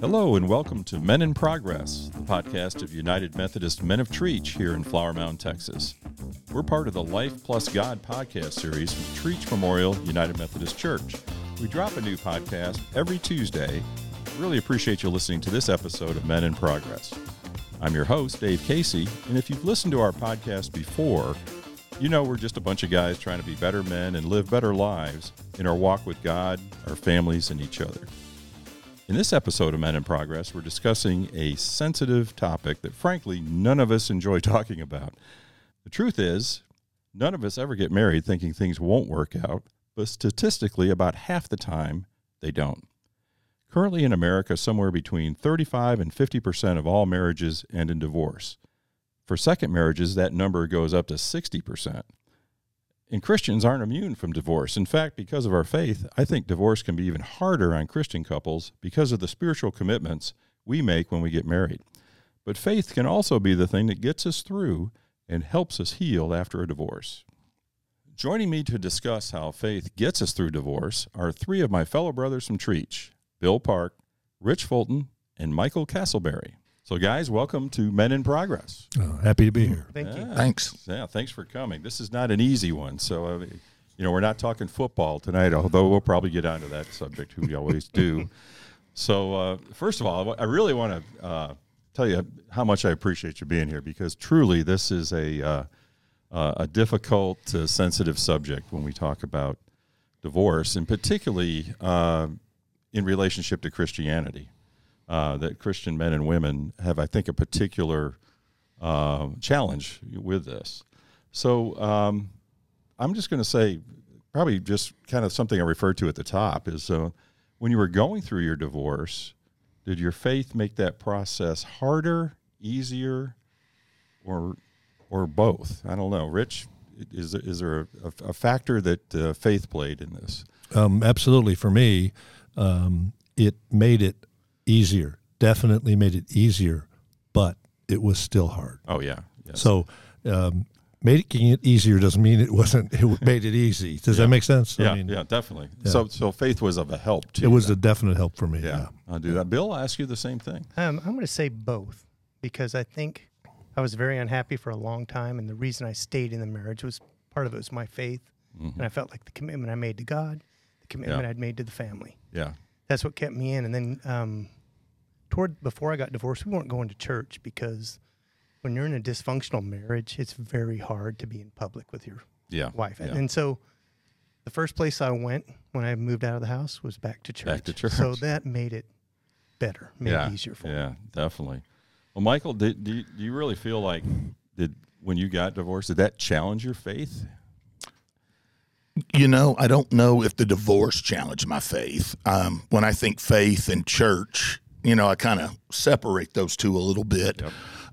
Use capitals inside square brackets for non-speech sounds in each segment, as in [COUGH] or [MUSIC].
Hello, and welcome to Men in Progress, the podcast of United Methodist Men of Trietsch here in Flower Mound, Texas. We're part of the Life Plus God podcast series from Trietsch Memorial United Methodist Church. We drop a new podcast every Tuesday. Really appreciate you listening to this episode of Men in Progress. I'm your host, Dave Casey, and if you've listened to our podcast before, you know we're just a bunch of guys trying to be better men and live better lives in our walk with God, our families, and each other. In this episode of Men in Progress, we're discussing a sensitive topic that, frankly, none of us enjoy [LAUGHS] talking about. The truth is, none of us ever get married thinking things won't work out, but statistically, about half the time, they don't. Currently in America, somewhere between 35 and 50 percent of all marriages end in divorce. For second marriages, that number goes up to 60 percent. And Christians aren't immune from divorce. In fact, because of our faith, I think divorce can be even harder on Christian couples because of the spiritual commitments we make when we get married. But faith can also be the thing that gets us through and helps us heal after a divorce. Joining me to discuss how faith gets us through divorce are three of my fellow brothers from Trietsch Bill Park, Rich Fulton, and Michael Castleberry. So, guys, welcome to Men in Progress. Oh, happy to be here. Thank you. Thanks. Yeah, thanks for coming. This is not an easy one. So, uh, you know, we're not talking football tonight, although we'll probably get onto that subject, who we always do. [LAUGHS] So, uh, first of all, I really want to uh, tell you how much I appreciate you being here because truly this is a, uh, uh, a difficult, uh, sensitive subject when we talk about divorce, and particularly uh, in relationship to Christianity. Uh, that Christian men and women have, I think, a particular uh, challenge with this. So um, I'm just going to say, probably just kind of something I referred to at the top is uh, when you were going through your divorce, did your faith make that process harder, easier, or or both? I don't know. Rich, is is there a, a factor that uh, faith played in this? Um, absolutely. For me, um, it made it easier. Definitely made it easier, but it was still hard. Oh yeah. Yes. So, um, making it easier doesn't mean it wasn't. [LAUGHS] It made it easy. Does Yeah. that make sense? yeah, I mean, yeah, definitely. yeah. So so faith was of a help to it was then. a definite help for me. yeah. I'll do that. Bill, I'll ask you the same thing. Um, I'm going to say both because I think I was very unhappy for a long time, and the reason I stayed in the marriage was part of it was my faith, and I felt like the commitment I made to God, the commitment Yeah. I'd made to the family. Yeah. That's what kept me in. And then um, toward before I got divorced, we weren't going to church because when you're in a dysfunctional marriage, it's very hard to be in public with your Yeah. wife. Yeah. And so the first place I went when I moved out of the house was back to church. Back to church. So that made it better, made yeah. it easier for me. Yeah, definitely. Well, Michael, did, do, you, do you really feel like did when you got divorced, did that challenge your faith? You know, I don't know if the divorce challenged my faith. Um, when I think faith and church, you know, I kind of separate those two a little bit.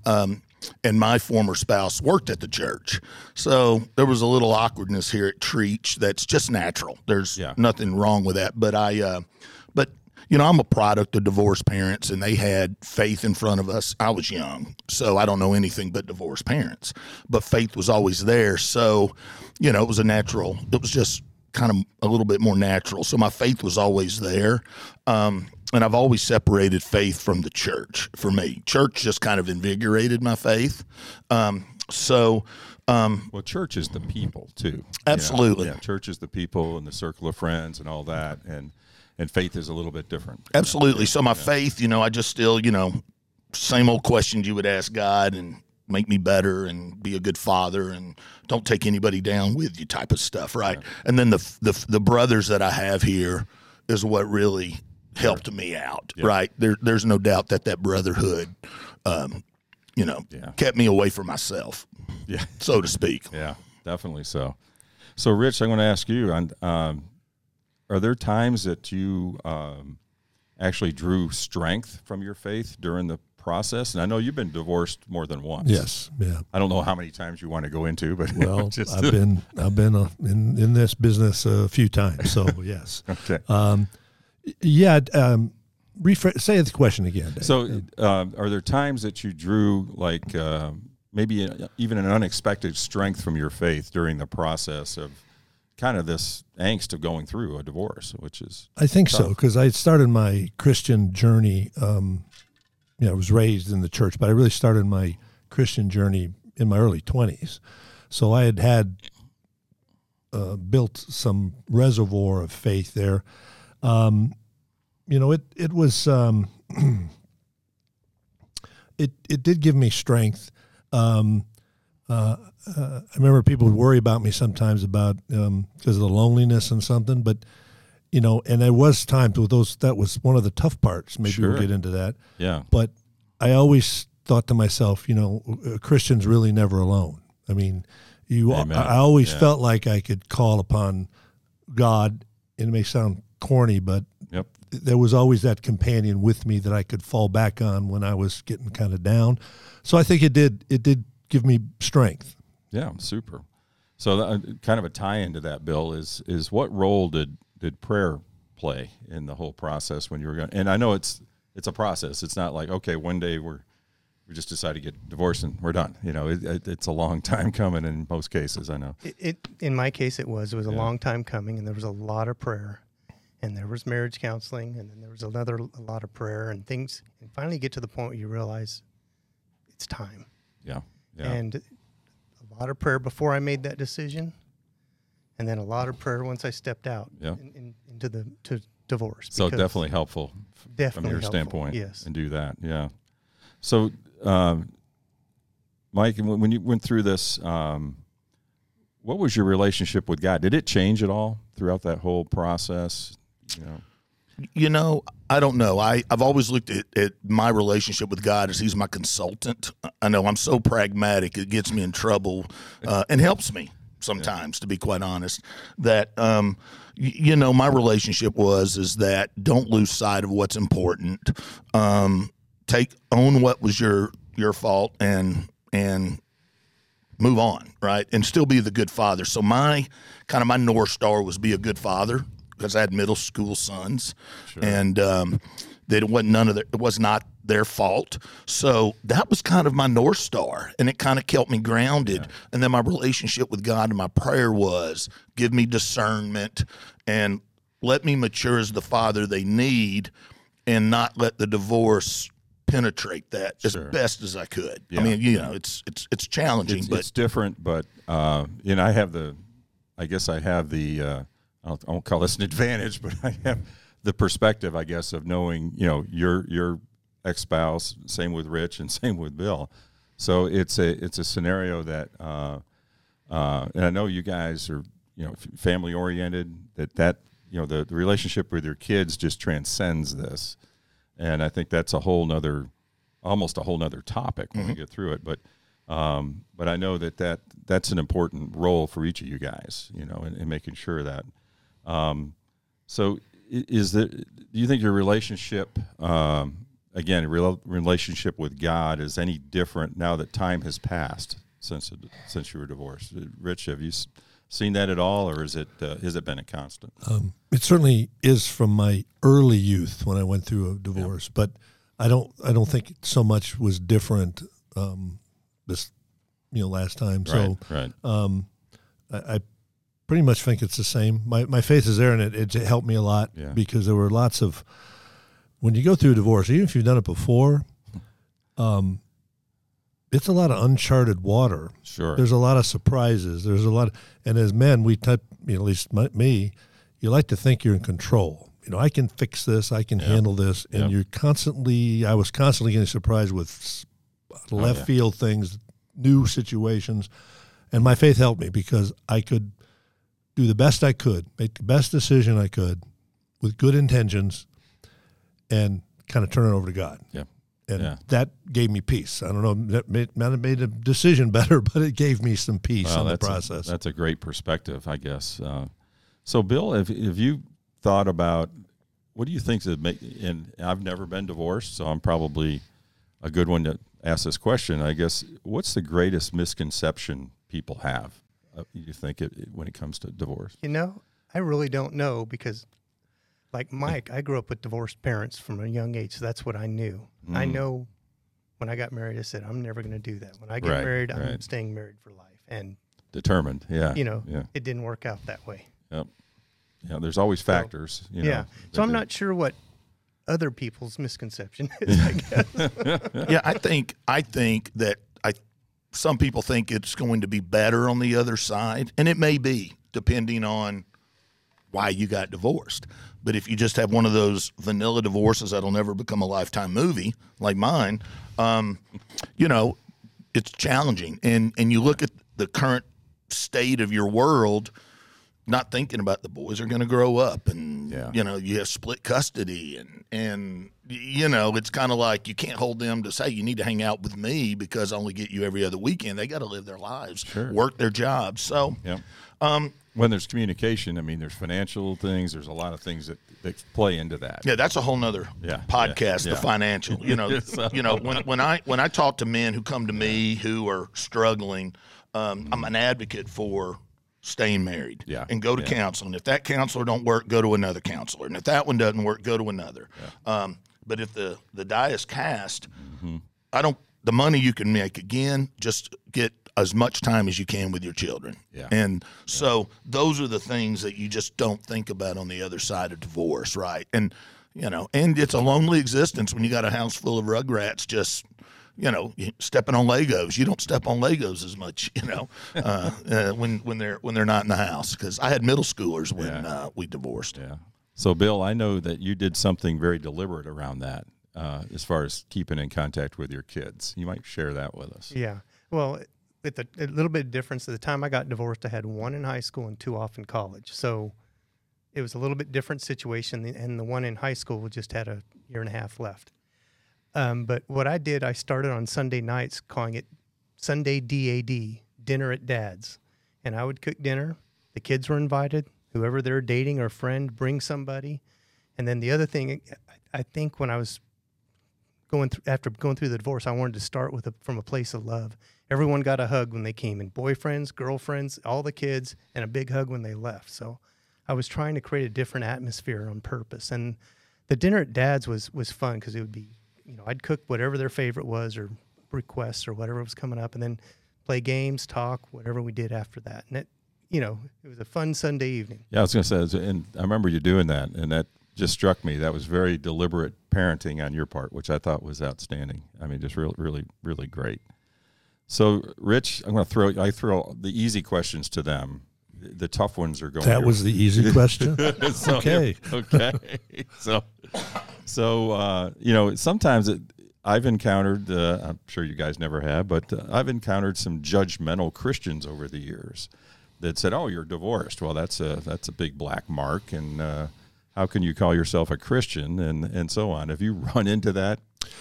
Um, and my former spouse worked at the church. So there was a little awkwardness here at Trietsch that's just natural. There's Yeah. nothing wrong with that. But I, uh, but, you know, I'm a product of divorced parents and they had faith in front of us. I was young, so I don't know anything but divorced parents. But faith was always there. So, you know, it was a natural, it was just kind of a little bit more natural. So my faith was always there. Um, and I've always separated faith from the church for me. Church just kind of invigorated my faith. Um, so, um, Well, church is the people too. You know? Absolutely. Yeah, church is the people and the circle of friends and all that, and and faith is a little bit different. Absolutely. So my faith, you know, I just still, you know, same old questions you would ask God and make me better and be a good father and don't take anybody down with you type of stuff, right? And then the the the brothers that I have here is what really helped me out, right? There there's no doubt that that brotherhood um, you know, Yeah. kept me away from myself, Yeah, so to speak. [LAUGHS] yeah, definitely so. So, Rich, I'm going to ask you: um, Are there times that you um, actually drew strength from your faith during the process? And I know you've been divorced more than once. Yes. Yeah. I don't know how many times you want to go into, but [LAUGHS] Well, I've been I've been uh, in in this business a few times. So [LAUGHS] yes. okay. Um, yeah. Um, rephr- say the question again. Dave. So, um, are there times that you drew like um maybe a, even an unexpected strength from your faith during the process of kind of this angst of going through a divorce, which is I think so because I started my Christian journey. Um, you know, I was raised in the church, but I really started my Christian journey in my early twenties. So I had had uh, built some reservoir of faith there. Um, you know, it it was um, [CLEARS THROAT] it it did give me strength. Um, uh, uh, I remember people would worry about me sometimes about um, because of the loneliness and something, but you know, and there was times with those that was one of the tough parts. Maybe Sure. we'll get into that, yeah, but I always thought to myself, you know, a Christian's really never alone. I mean, you. Amen. I I always Yeah. felt like I could call upon God. And it may sound corny, but yep, there was always that companion with me that I could fall back on when I was getting kind of down. So I think it did. It did give me strength. yeah, super. So that, uh, kind of a tie into that, Bill, is is what role did did prayer play in the whole process when you were going? And I know it's it's a process. It's not like okay, one day we're we just decide to get divorced and we're done. You know, it, it, it's a long [LAUGHS] time coming in most cases. I know. It, it in my case it was it was a Yeah. long time coming and there was a lot of prayer and there was marriage counseling and then there was another a lot of prayer and things and finally you get to the point where you realize it's time Yeah, yeah, and a lot of prayer before I made that decision and then a lot of prayer once I stepped out Yeah. in, in, into the to divorce so definitely helpful definitely from your helpful, standpoint yes and do that yeah so um, mike when when you went through this um, what was your relationship with god did it change at all throughout that whole process you know You know, I don't know. I, I've always looked at, at my relationship with God as He's my consultant. I know I'm so pragmatic, it gets me in trouble uh, and helps me sometimes, to be quite honest. That, um, y- you know, my relationship was is that don't lose sight of what's important. Um, take own what was your your fault and and move on, right? And still be the good father. So my kind of my north star was be a good father because I had middle school sons, and um, that it wasn't none of their, it was not their fault. So that was kind of my north star, and it kind of kept me grounded. And then my relationship with God and my prayer was give me discernment and let me mature as the father they need, and not let the divorce penetrate that as best as I could. Yeah. I mean, you know, it's it's it's challenging, it's, but it's different but uh, you know i have the i guess i have the uh, I, don't, I won't call this an advantage [LAUGHS] but i have the perspective i guess of knowing you know your your ex-spouse same with rich and [LAUGHS] same with bill. So it's a it's a scenario that uh, uh, and i know you guys are you know family oriented that that you know the, the relationship with your kids just transcends this. And i think that's a whole nother almost a whole nother topic when we get through it. But um, but I know that, that that's an important role for each of you guys, you know, in, in making sure that. Um, so, is the do you think your relationship, um, again, rel relationship with God, is any different now that time has passed since it, since you were divorced? Rich, have you seen that at all, or is it uh, has it been a constant? Um, it certainly is from my early youth when I went through a divorce, but I don't I don't think so much was different um, this you know last time. So right, right, um, I, I pretty much think it's the same. My my faith is there, and it, it helped me a lot Yeah. because there were lots of when you go through a divorce, even if you've done it before, um, it's a lot of uncharted water. sure, There's a lot of surprises. There's a lot, of, and as men, we type, you know, at least my, me, you like to think you're in control. You know, I can fix this, I can Yeah. handle this, and Yeah. you're constantly. I was constantly getting surprised with left Oh, yeah. field things, new situations, and my faith helped me because I could do the best I could, make the best decision I could, with good intentions, and kind of turn it over to God. Yeah. And Yeah. that gave me peace. I don't know, that made, might have made a decision [LAUGHS] better, but it gave me some peace Well, in the that's a- process. that's a great perspective, I guess. Uh, so, Bill, if, have you thought about what do you think that make? And I've never been divorced, so I'm probably a good one to ask this question. I guess what's the greatest misconception people have? Uh, you think it, it- when it comes to divorce? You know, I really don't know because, like Mike, I grew up with divorced parents from a young age. So that's what I knew. I Mm. know when I got married, I said, I'm never going to do that. When I get Right, married, I'm right. staying married for life. And determined. Yeah. you know, Yeah. it didn't work out that way. Yep. Yeah. There's always factors. You know, yeah. So I'm do- not sure what other people's misconception [LAUGHS] is. I guess. yeah, I think I think that I some people think it's going to be better on the other side, and it may be depending on why you got divorced. But if you just have one of those vanilla divorces that'll never become a lifetime movie like mine, um, you know, it's challenging. And and you look at the current state of your world, not thinking about the boys are going to grow up, and Yeah. you know you have split custody, and and you know it's kind of like you can't hold them to say you need to hang out with me because I only get you every other weekend. They got to live their lives, Sure. work their jobs. So Yep. Um, when there's communication, I mean, there's financial things. There's a lot of things that, that play into that. Yeah, that's a whole nother Yeah, podcast. yeah, The financial, you know, [LAUGHS] So- you know, when when I when I talk to men who come to me who are struggling, um, I'm an advocate for staying married. Yeah, and go to yeah. counseling. If that counselor don't work, go to another counselor, and if that one doesn't work, go to another. Um, but if the the die is cast, Mm-hmm. I don't. The money you can make again, just get as much time as you can with your children. Yeah. And so those are the things that you just don't think about on the other side of divorce, right? And you know, and it's a lonely existence when you got a house full of rugrats just you know, stepping on Legos. You don't step on Legos as much, [LAUGHS] you know, uh, uh, when when they're when they're not in the house. Because I had middle schoolers when Yeah. uh, we divorced. Yeah. So, Bill, I know that you did something very deliberate around that, uh, as far as keeping in contact with your kids. You might share that with us. yeah. Well, with a, a little bit of difference, at the time I got divorced, I had one in high school and two off in college. So it was a little bit different situation. And the one in high school just had a year and a half left. Um, but what I did, I started on Sunday nights calling it Sunday DAD, dinner at dad's. And I would cook dinner. The kids were invited. Whoever they're dating or friend, bring somebody. And then the other thing, I- think when I was going through after going through the divorce, I wanted to start with a, from a place of love. Everyone got a hug when they came in, boyfriends, girlfriends, all the kids, and a big hug when they left. So I was trying to create a different atmosphere on purpose. And the dinner at Dad's was was fun because it would be, you know, I'd cook whatever their favorite was or requests or whatever was coming up, and then play games, talk, whatever we did after that. And it, you know, it was a fun Sunday evening. Yeah, I was going to say, and I remember you doing that, and that just struck me. That was very deliberate parenting on your part, which I thought was outstanding. I mean, just really, really, really great. So, Rich, I'm going to throw I throw the easy questions to them. The tough ones are going. That was the easy [LAUGHS] question. [LAUGHS] So, [LAUGHS] Okay. Okay. so, so uh, you know, sometimes it, I've encountered. Uh, I'm sure you guys never have, but uh, I've encountered some judgmental Christians over the years that said, "Oh, you're divorced. Well, that's a that's a big black mark, and uh, how can you call yourself a Christian?" and and so on. Have you run into that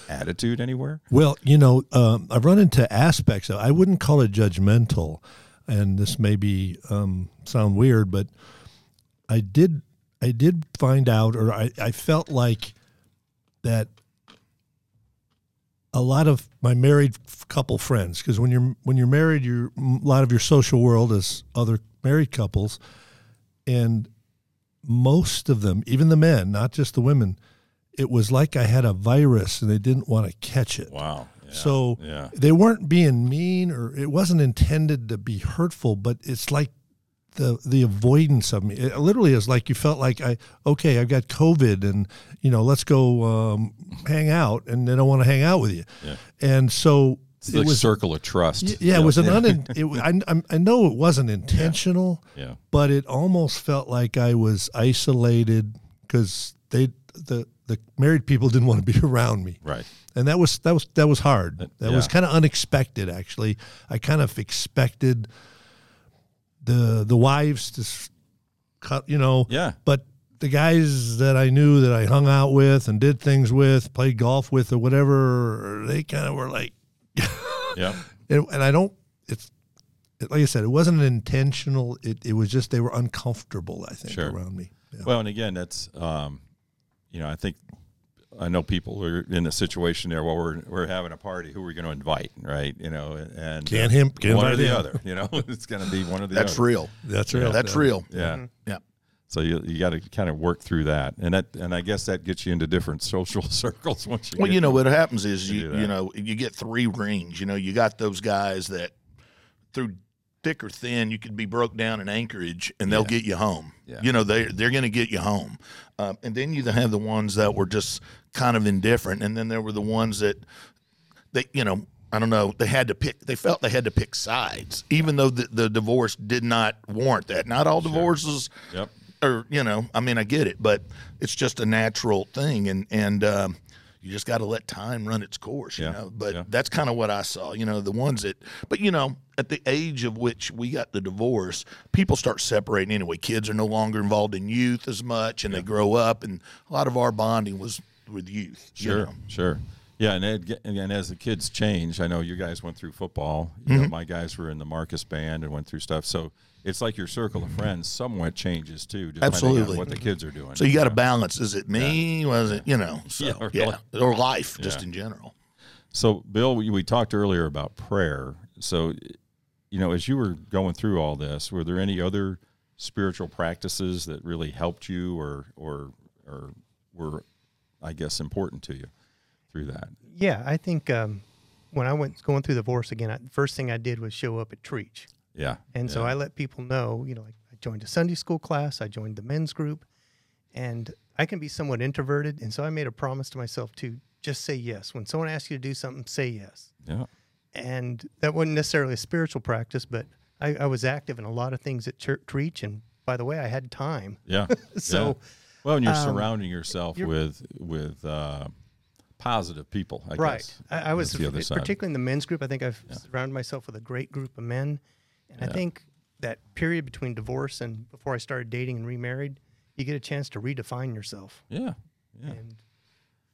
attitude anywhere? Well, you know, um, I've run into aspects of. I wouldn't call it judgmental, and this may be um, sound weird, but I did. I did find out, or I, I felt like that a lot of my married couple friends, because when you're when you're married, you're a lot of your social world is other married couples, and most of them, even the men, not just the women, it was like I had a virus and they didn't want to catch it. Wow. Yeah. So yeah. they weren't being mean or it wasn't intended to be hurtful, but it's like the the avoidance of me. It literally is like you felt like I okay, I've got COVID and you know, let's go um, hang out and they don't want to hang out with you. Yeah. And so It's it like was circle of trust. y- yeah, it was an un. [LAUGHS] It, I, I know it wasn't intentional, Yeah. but it almost felt like I was isolated because they the the married people didn't want to be [LAUGHS] around me Right. and that was that was that was hard. That- That was kind of unexpected, actually. I kind of expected the the wives to cut, you know. Yeah. But the guys that I knew that I hung out with and did things with, played golf with, or whatever, they kind of were like, [LAUGHS] Yeah. and, and I don't. It's it, like I said, it wasn't an intentional. It it was just they were uncomfortable. I think Sure. around me. Yeah. Well, and again, that's um, you know, I think I know people are in a situation there. Well, we're we're having a party. Who are we going to invite? Right? You know, and uh, Can't him- can't one or the him. other. You know, [LAUGHS] it's going to be one of the That's other. real. That's Yeah. real. That's Yeah. real. Yeah. Mm-hmm. Yeah. So you you got to kind of work through that, and that and I guess that gets you into different social [LAUGHS] circles once you. Well, you know what happens is you you know you get three rings. You know you got those guys that through thick or thin, you could be broke down in Anchorage and they'll get you home. Yeah. You know, they they're going to get you home. Um, and then you have the ones that were just kind of indifferent, and then there were the ones that they, you know, I don't know, they had to pick. They felt they had to pick sides, even though the, the divorce did not warrant that. Not all divorces Yep. or you know, I mean, I get it, but it's just a natural thing, and and um, you just got to let time run its course, you Yeah, know. But yeah. that's kind of what I saw, you know, the ones that, but you know, at the age of which we got the divorce, people start separating anyway. Kids are no longer involved in youth as much, and they grow up, and a lot of our bonding was with youth. you Sure, know. sure. Yeah, and, it, and as the kids change, I know you guys went through football. You Mm-hmm. know, my guys were in the Marcus band and went through stuff. So it's like your circle of friends somewhat changes too, depending Absolutely. on what the kids are doing. So you got to balance. Is it me? Was it you know? [LAUGHS] So, Yeah, yeah, or life just in general. So, Bill, we, we talked earlier about prayer. So, you know, as you were going through all this, were there any other spiritual practices that really helped you, or or or were, I guess, important to you through that? Yeah, I think um, when I went going through the divorce again, I, the first thing I did was show up at Trietsch. Yeah. And so. I let people know, you know, like I joined a Sunday school class, I joined the men's group, and I can be somewhat introverted. And so I made a promise to myself to just say yes. When someone asks you to do something, say yes. yeah. And that wasn't necessarily a spiritual practice, but I, I was active in a lot of things at church, Trietsch. And by the way, I had time. Yeah. [LAUGHS] So, yeah. well, and you're um, surrounding yourself you're- with with uh, positive people. I right. guess. I, I was, That's the other side. particularly in the men's group, I think I've surrounded myself with a great group of men. And I think that period between divorce and before I started dating and remarried, you get a chance to redefine yourself. Yeah. Yeah. and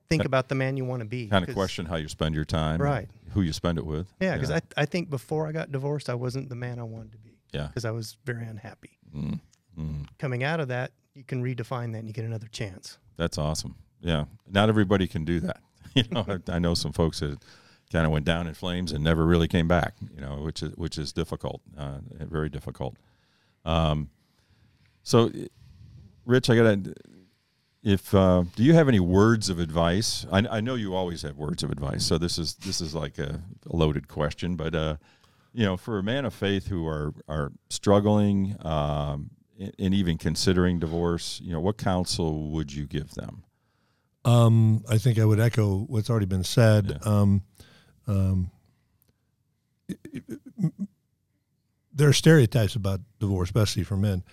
think about the man you want to be. Kind of question how you spend your time, Right. Who you spend it with. Yeah, because I, I think before I got divorced, I wasn't the man I wanted to be yeah. because I was very unhappy. Mm, mm. Coming out of that, you can redefine that and you get another chance. That's awesome. Yeah, not everybody can do that. [LAUGHS] You know, [LAUGHS] I, I know some folks that kind of went down in flames and never really came back. You know, which is which is difficult, uh, very difficult. Um, so, Rich, I gotta. If uh, do you have any words of advice? I, I know you always have words of advice, so this is this is like a, a loaded question, but uh, you know, for a man of faith who are are struggling um, and and even considering divorce, you know, what counsel would you give them? Um, I think I would echo what's already been said. Yeah. Um, um, there are stereotypes about divorce, especially for men,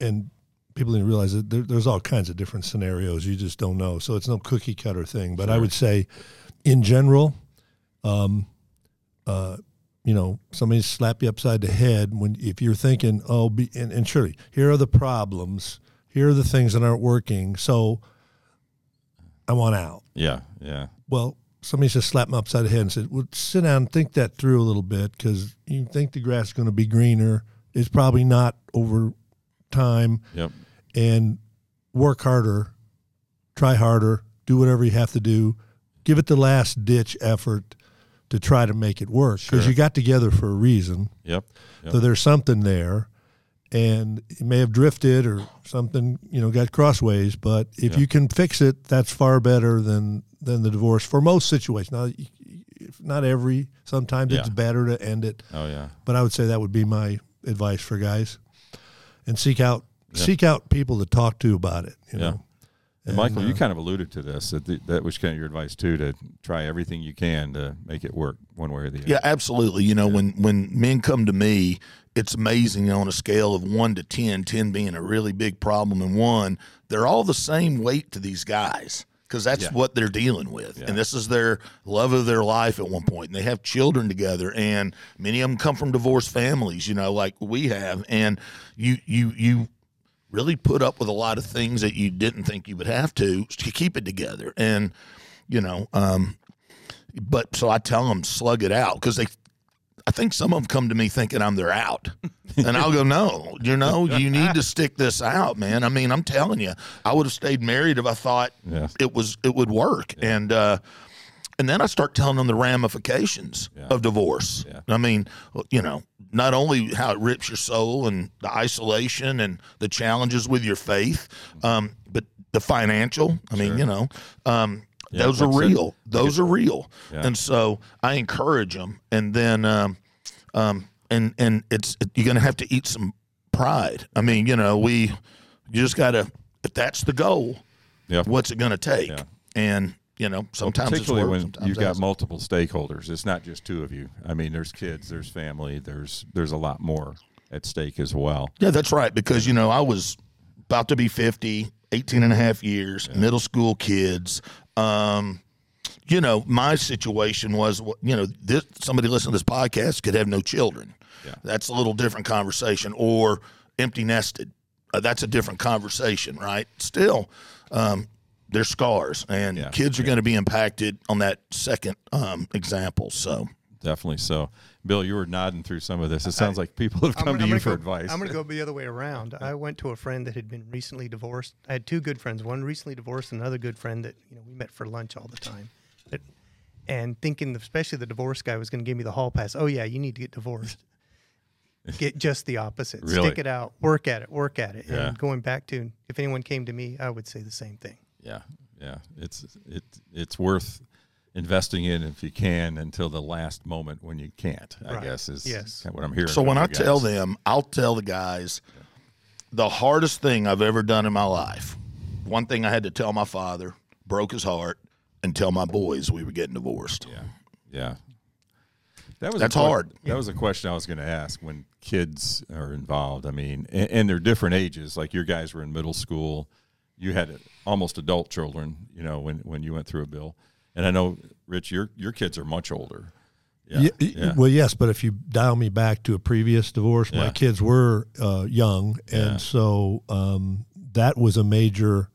and people didn't realize that there, there's all kinds of different scenarios. You just don't know, so it's no cookie cutter thing. But I would say, in general, um, uh, you know, somebody slap you upside the head when if you're thinking, oh, be, and, and surely here are the problems, here are the things that aren't working, so I want out. Yeah, yeah, Well, somebody just slapped me upside the head and said, "Well, sit down and think that through a little bit because you think the grass is going to be greener. It's probably not over time, yep, and work harder, try harder, do whatever you have to do, give it the last ditch effort to try to make it work because Sure. you got together for a reason. yep, yep. So there's something there." And it may have drifted or something, you know, got crossways. But if Yeah. you can fix it, that's far better than than the divorce for most situations. Now, if not every. Sometimes it's better to end it. oh yeah, But I would say that would be my advice for guys, and seek out Yeah. seek out people to talk to about it. You Yeah. know, And Michael, you uh, kind of alluded to this. That the, that was kind of your advice too, to try everything you can to make it work one way or the other. Yeah, absolutely. You know, when when men come to me, it's amazing on a scale of one to 10, 10 being a really big problem, and one, they're all the same weight to these guys because that's Yeah. what they're dealing with, Yeah. and this is their love of their life at one point. and they have children together, and many of them come from divorced families, you know, like we have, and you you you really put up with a lot of things that you didn't think you would have to to keep it together, and you know, um, but so I tell them slug it out because they, I think some of them come to me thinking I'm their out, and I'll go, no, you know, you need to stick this out, man. I mean, I'm telling you, I would have stayed married if I thought Yeah. it was it would work, and uh, and then I start telling them the ramifications Yeah. of divorce. Yeah. I mean, you know, not only how it rips your soul and the isolation and the challenges with your faith, um, but the financial. I mean, Sure. you know, um, Yeah, those are like I said, real. Those are real. Yeah. And so I encourage them, and then um, um, and and it's you're going to have to eat some pride. I mean, you know, we you just got to if that's the goal, Yeah. what's it going to take? Yeah. And you know, sometimes it's particularly work, when you've got multiple stakeholders. It's not just two of you. I mean, there's kids, there's family, there's there's a lot more at stake as well. Yeah, that's right. Because, you know, I was about to be 50, 18 and a half years, middle school kids. Um, you know, my situation was, you know, this, somebody listening to this podcast could have no children. Yeah. That's a little different conversation. Or empty nested. Uh, that's a different conversation, right? Still, um, there's scars, and Yeah. kids are going to be impacted on that second um, example. So, Definitely so. Bill, you were nodding through some of this. It sounds like people have come to I'm you for go- advice. I'm going to go [LAUGHS] the other way around. I went to a friend that had been recently divorced. I had two good friends, one recently divorced, another good friend that you know we met for lunch all the time. But, and thinking, especially the divorce guy was going to give me the hall pass. Oh yeah, you need to get divorced. [LAUGHS] Get just the opposite. Really? Stick it out. Work at it. Work at it. Yeah. And going back to, if anyone came to me, I would say the same thing. Yeah, yeah. It's it it's worth investing in if you can until the last moment when you can't. I Right. guess is Yes. kind of what I'm hearing. So when you I tell them, I'll tell the guys the hardest thing I've ever done in my life. One thing I had to tell my father, broke his heart, and tell my boys we were getting divorced. yeah, yeah. That was That's a hard. That was a question I was going to ask when kids are involved. I mean, and, and they're different ages. Like your guys were in middle school, you had almost adult children. You know, when when you went through a bill, and I know Rich, your your kids are much older. Yeah, Ye- yeah. Well, yes, but if you dial me back to a previous divorce, Yeah. my kids were uh, young, and so um, that was a major.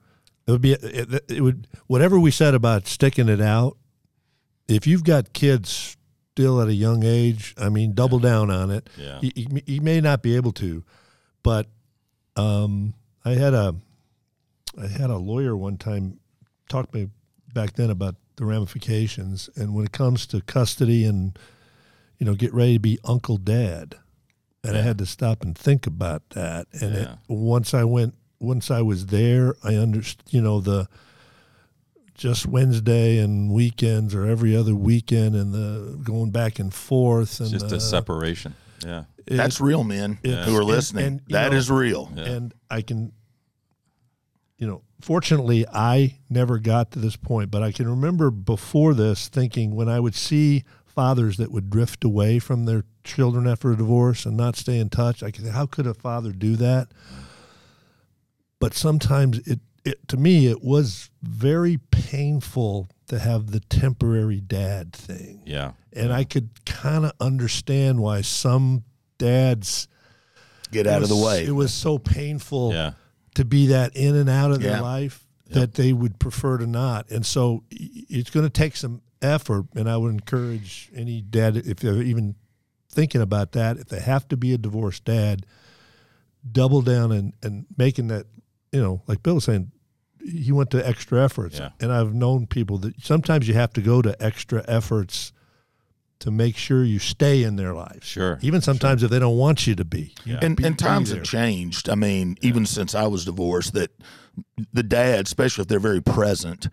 It would be it, it would whatever we said about sticking it out. If you've got kids still at a young age, I mean, double down on it. Yeah. You may not be able to, but um, I had a I had a lawyer one time talk to me back then about the ramifications, and when it comes to custody and you know, get ready to be Uncle Dad. And I had to stop and think about that. And it, once I went, once I was there, I understood, you know, the just Wednesday and weekends or every other weekend and the going back and forth. And just the, a separation. Yeah, it- That's real, men Yeah. who are listening. and, you That know- is real. Yeah. and I can, you know, fortunately, I never got to this point, but I can remember before this thinking when I would see fathers that would drift away from their children after a divorce and not stay in touch, I could say, how could a father do that? But sometimes it, it to me, it was very painful to have the temporary dad thing yeah, and I could kind of understand why some dads Get it out of the way. It was so painful yeah, to be that in and out of Yeah. their life that they would prefer to not. And so it's going to take some effort. And I would encourage any dad, if they're even thinking about that, if they have to be a divorced dad, double down and, and making that, you know, like Bill was saying, he went to extra efforts. Yeah. And I've known people that sometimes you have to go to extra efforts to make sure you stay in their lives. Sure, Even sometimes if they don't want you to be. You and, be- and times there. have changed. I mean, even since I was divorced, that the dad, especially if they're very present,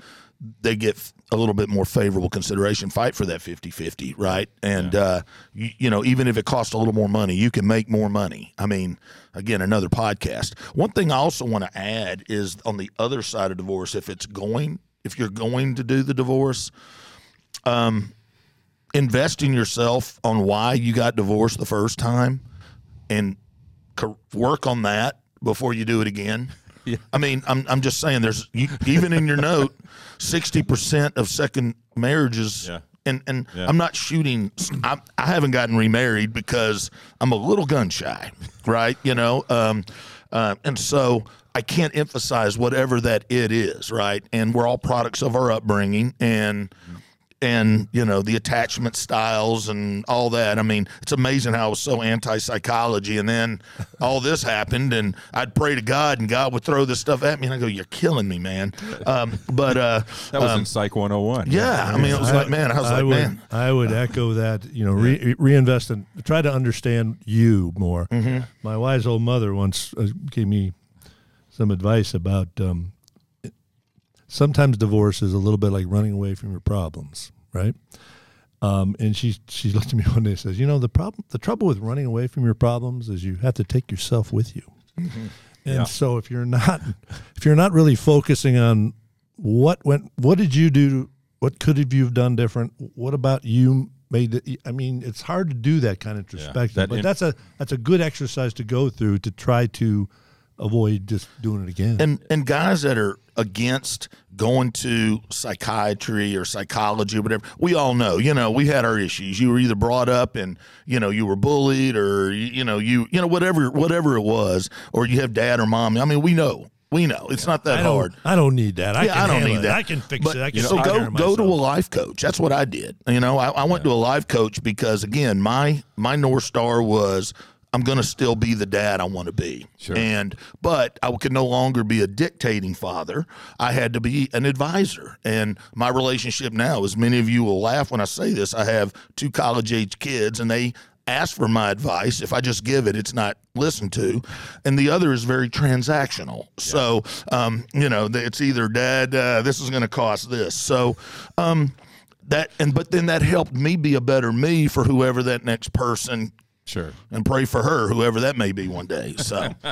they get a little bit more favorable consideration. Fight for that 50-50, right? And uh, you, you know, even if it costs a little more money, you can make more money. I mean, again, another podcast. One thing I also want to add is on the other side of divorce, if it's going, if you're going to do the divorce, invest in yourself on why you got divorced the first time and co- work on that before you do it again. Yeah. I mean, I'm I'm just saying there's you, even in your [LAUGHS] note, 60% of second marriages Yeah. and and Yeah. I'm not shooting I, I haven't gotten remarried because I'm a little gun shy, right? You know, um uh, and so I can't emphasize whatever that it is, right? And we're all products of our upbringing and and you know the attachment styles and all that. I mean, it's amazing how I was so anti-psychology, and then [LAUGHS] all this happened, and I'd pray to God, and God would throw this stuff at me, and I go, "You're killing me, man." Um, but uh, [LAUGHS] that was um, in Psych 101. yeah, I mean, it was like, man, I was like, would, man, I would echo that. You know, re, reinvest and try to understand you more. Mm-hmm. My wise old mother once uh, gave me some advice about um, sometimes divorce is a little bit like running away from your problems, right? Um, and she she [LAUGHS] looked at me one day and says, "You know the problem, the trouble with running away from your problems is you have to take yourself with you." And Yeah. so if you're not if you're not really focusing on what went, what did you do? What could have you have done different? What about you made it? I mean, it's hard to do that kind of introspection, that but in- that's a that's a good exercise to go through to try to avoid just doing it again. and and guys that are against going to psychiatry or psychology or whatever we all know you know we had our issues you were either brought up and you know you were bullied or you, know you you know whatever whatever it was or you have dad or mom i mean we know we know it's not that I hard I don't need that. I yeah, can I don't need it. that. I can fix But, it. I can so go go to a life coach. That's what I did. You know, I, I went to a life coach because again, my my north star was I'm going to still be the dad I want to be. Sure. And but I could no longer be a dictating father. I had to be an advisor. And my relationship now, as many of you will laugh when I say this, I have two college age kids, and they ask for my advice. If I just give it, it's not listened to. And the other is very transactional. So, um, you know, it's either dad, uh, this is going to cost this. So, um, that and but then that helped me be a better me for whoever that next person Sure. and pray for her, whoever that may be one day. So, [LAUGHS]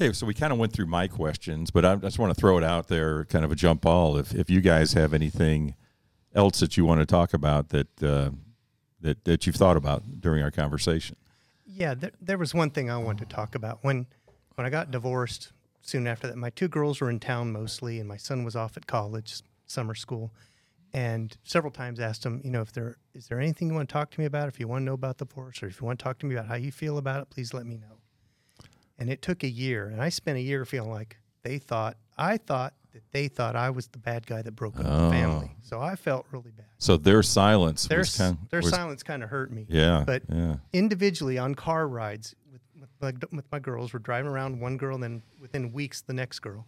Okay, so we kind of went through my questions, but I just want to throw it out there, kind of a jump ball. If if you guys have anything else that you want to talk about that uh, that that you've thought about during our conversation, Yeah, there, there was one thing I wanted to talk about. When when I got divorced soon after that, my two girls were in town mostly, and my son was off at college, summer school. And several times asked him, you know, if there is there anything you want to talk to me about, if you want to know about the divorce, or if you want to talk to me about how you feel about it, please let me know. And it took a year, and I spent a year feeling like they thought I thought that they thought I was the bad guy that broke up Oh. the family. Oh. So I felt really bad. so their silence Their was kind their was, silence kind of hurt me. yeah, but yeah, individually on car rides with, with, my, with my girls. We're driving around one girl, and then within weeks, the next girl.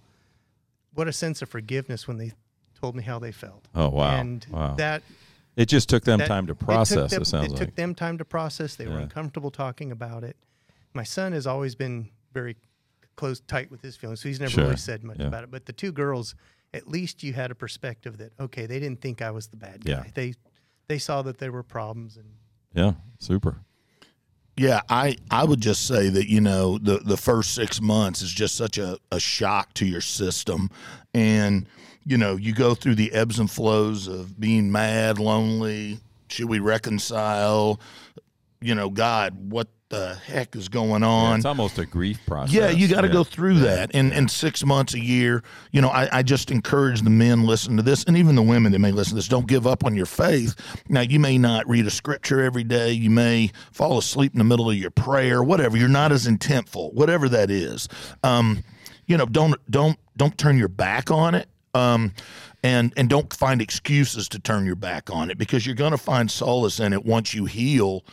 What a sense of forgiveness when they told me how they felt. Oh wow, And wow! that, it just took them that- time to it process. them- It, sounds it like. took them time to process. They were uncomfortable talking about it. My son has always been very close, tight with his feelings, so he's never Sure. really said much Yeah. about it. But the two girls, at least you had a perspective that okay, they didn't think I was the bad guy. Yeah. They they saw that there were problems and yeah, super. yeah, I, I would just say that, you know, the, the first six months is just such a, a shock to your system. And, you know, you go through the ebbs and flows of being mad, lonely. Should we reconcile? You know, God, what the heck is going Yeah, on? it's almost a grief process. Yeah, you got to Yeah. go through that. And and six months, a year, you know, I, I just encourage the men listen to this, and even the women that may listen to this. Don't give up on your faith. Now, you may not read a scripture every day. You may fall asleep in the middle of your prayer. Whatever. You're not as intentful. Whatever that is. Um, you know, don't don't don't turn your back on it. Um, and and don't find excuses to turn your back on it because you're going to find solace in it once you heal.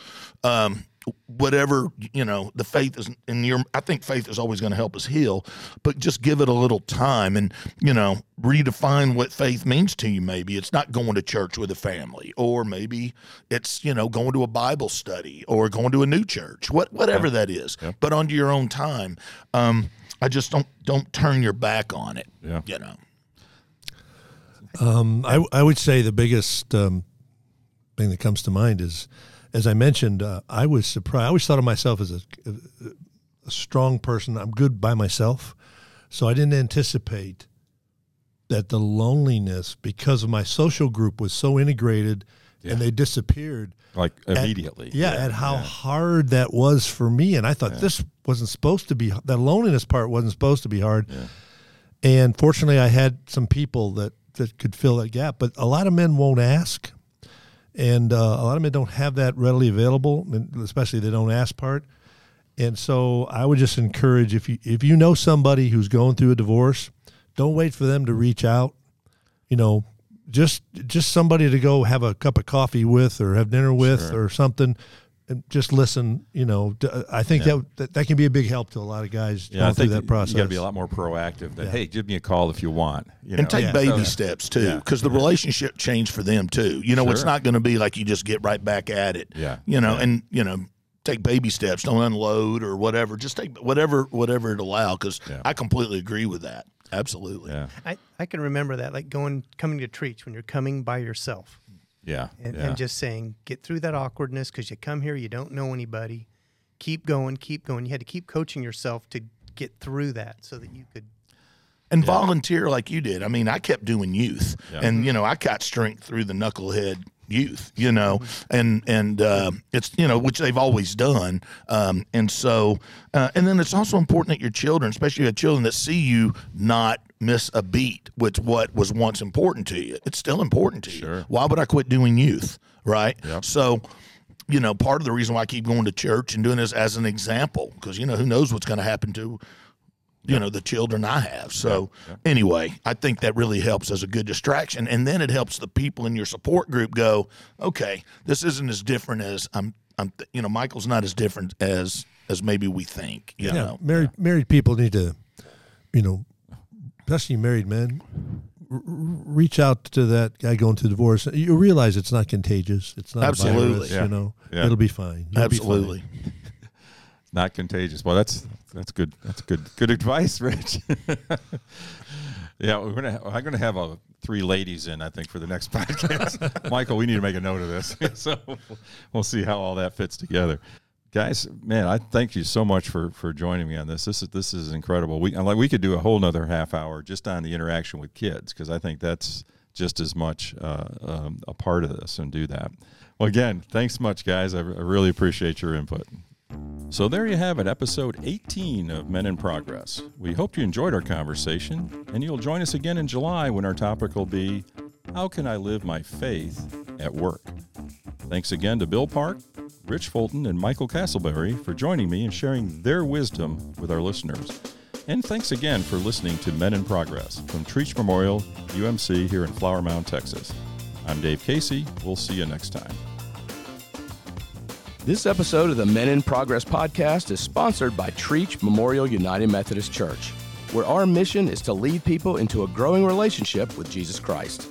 Um, whatever you know the faith is in your i think faith is always going to help us heal but just give it a little time and you know redefine what faith means to you maybe it's not going to church with a family or maybe it's you know going to a bible study or going to a new church what whatever that is but on your own time um i just don't don't turn your back on it Yeah. you know Um, I, I would say the biggest um, thing that comes to mind is, as I mentioned, uh, I was surprised. I always thought of myself as a, a strong person. I'm good by myself. So I didn't anticipate that the loneliness, because of my social group, was so integrated and they disappeared. like at- immediately. yeah, at how hard that was for me. And I thought this wasn't supposed to be, that loneliness part wasn't supposed to be hard. And fortunately, I had some people that, that could fill that gap. But a lot of men won't ask. And uh, a lot of men don't have that readily available, especially they don't ask part. And so I would just encourage if you if you know somebody who's going through a divorce, don't wait for them to reach out. You know, just just somebody to go have a cup of coffee with or have dinner with or something, and just listen. You know, I think that, that that can be a big help to a lot of guys Yeah, I going through think that process. you got to be a lot more proactive. That hey, give me a call if you want. You know? and take Yeah. baby So- steps too Yeah. because the relationship changed for them too you know it's not going to be like you just get right back at it Yeah. you know Yeah. and you know take baby steps don't unload or whatever just take whatever whatever it allow because Yeah. i completely agree with that absolutely Yeah, I, I can remember that, like going coming to Trietsch when you're coming by yourself. Yeah. and, yeah. and just saying, get through that awkwardness because you come here, you don't know anybody. Keep going, keep going. You had to keep coaching yourself to get through that so that you could. and volunteer like you did. I mean, I kept doing youth, Yeah. and mm-hmm. you know, I got strength through the knucklehead youth. You know, and and uh, it's you know which they've always done. Um, and so, uh, and then it's also important that your children, especially your children, that see you not miss a beat with what was once important to you. It's still important to Sure. you. Why would I quit doing youth? Right. Yep. So. You know, part of the reason why I keep going to church and doing this as an example, because you know who knows what's going to happen to you know the children I have. So anyway, I think that really helps as a good distraction, and then it helps the people in your support group go, okay, this isn't as different as I'm. I'm th- you know Michael's not as different as as maybe we think. You Yeah, know, married married people need to, you know, especially married men, r- r- reach out to that guy going through divorce. You realize it's not contagious. It's not Absolutely. A virus, Yeah. You know, Yeah. it'll be fine. You'll be fine. absolutely. [LAUGHS] not contagious. Well, that's that's good. That's good. Good advice, Rich. [LAUGHS] yeah, we're gonna. I'm gonna have a three ladies in. I think for the next [LAUGHS] podcast. Michael, we need to make a note of this. [LAUGHS] so we'll see how all that fits together. Guys, man, I thank you so much for for joining me on this. This is this is incredible. We like we could do a whole another half hour just on the interaction with kids because I think that's just as much uh, um, a part of this and do that. Well, again, thanks much, guys. I, I really appreciate your input. So there you have it, episode 18 of Men in Progress. We hope you enjoyed our conversation, and you'll join us again in July when our topic will be How Can I Live My Faith at Work? Thanks again to Bill Park, Rich Fulton, and Michael Castleberry for joining me and sharing their wisdom with our listeners. And thanks again for listening to Men in Progress from Trietsch Memorial, UMC here in Flower Mound, Texas. I'm Dave Casey. We'll see you next time. This episode of the Men in Progress podcast is sponsored by Trietsch Memorial United Methodist Church, where our mission is to lead people into a growing relationship with Jesus Christ.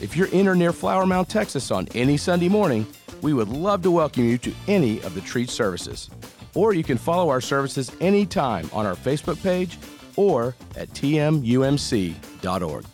If you're in or near Flower Mound, Texas on any Sunday morning, we would love to welcome you to any of the Trietsch services. Or you can follow our services anytime on our Facebook page or at tmumc.org.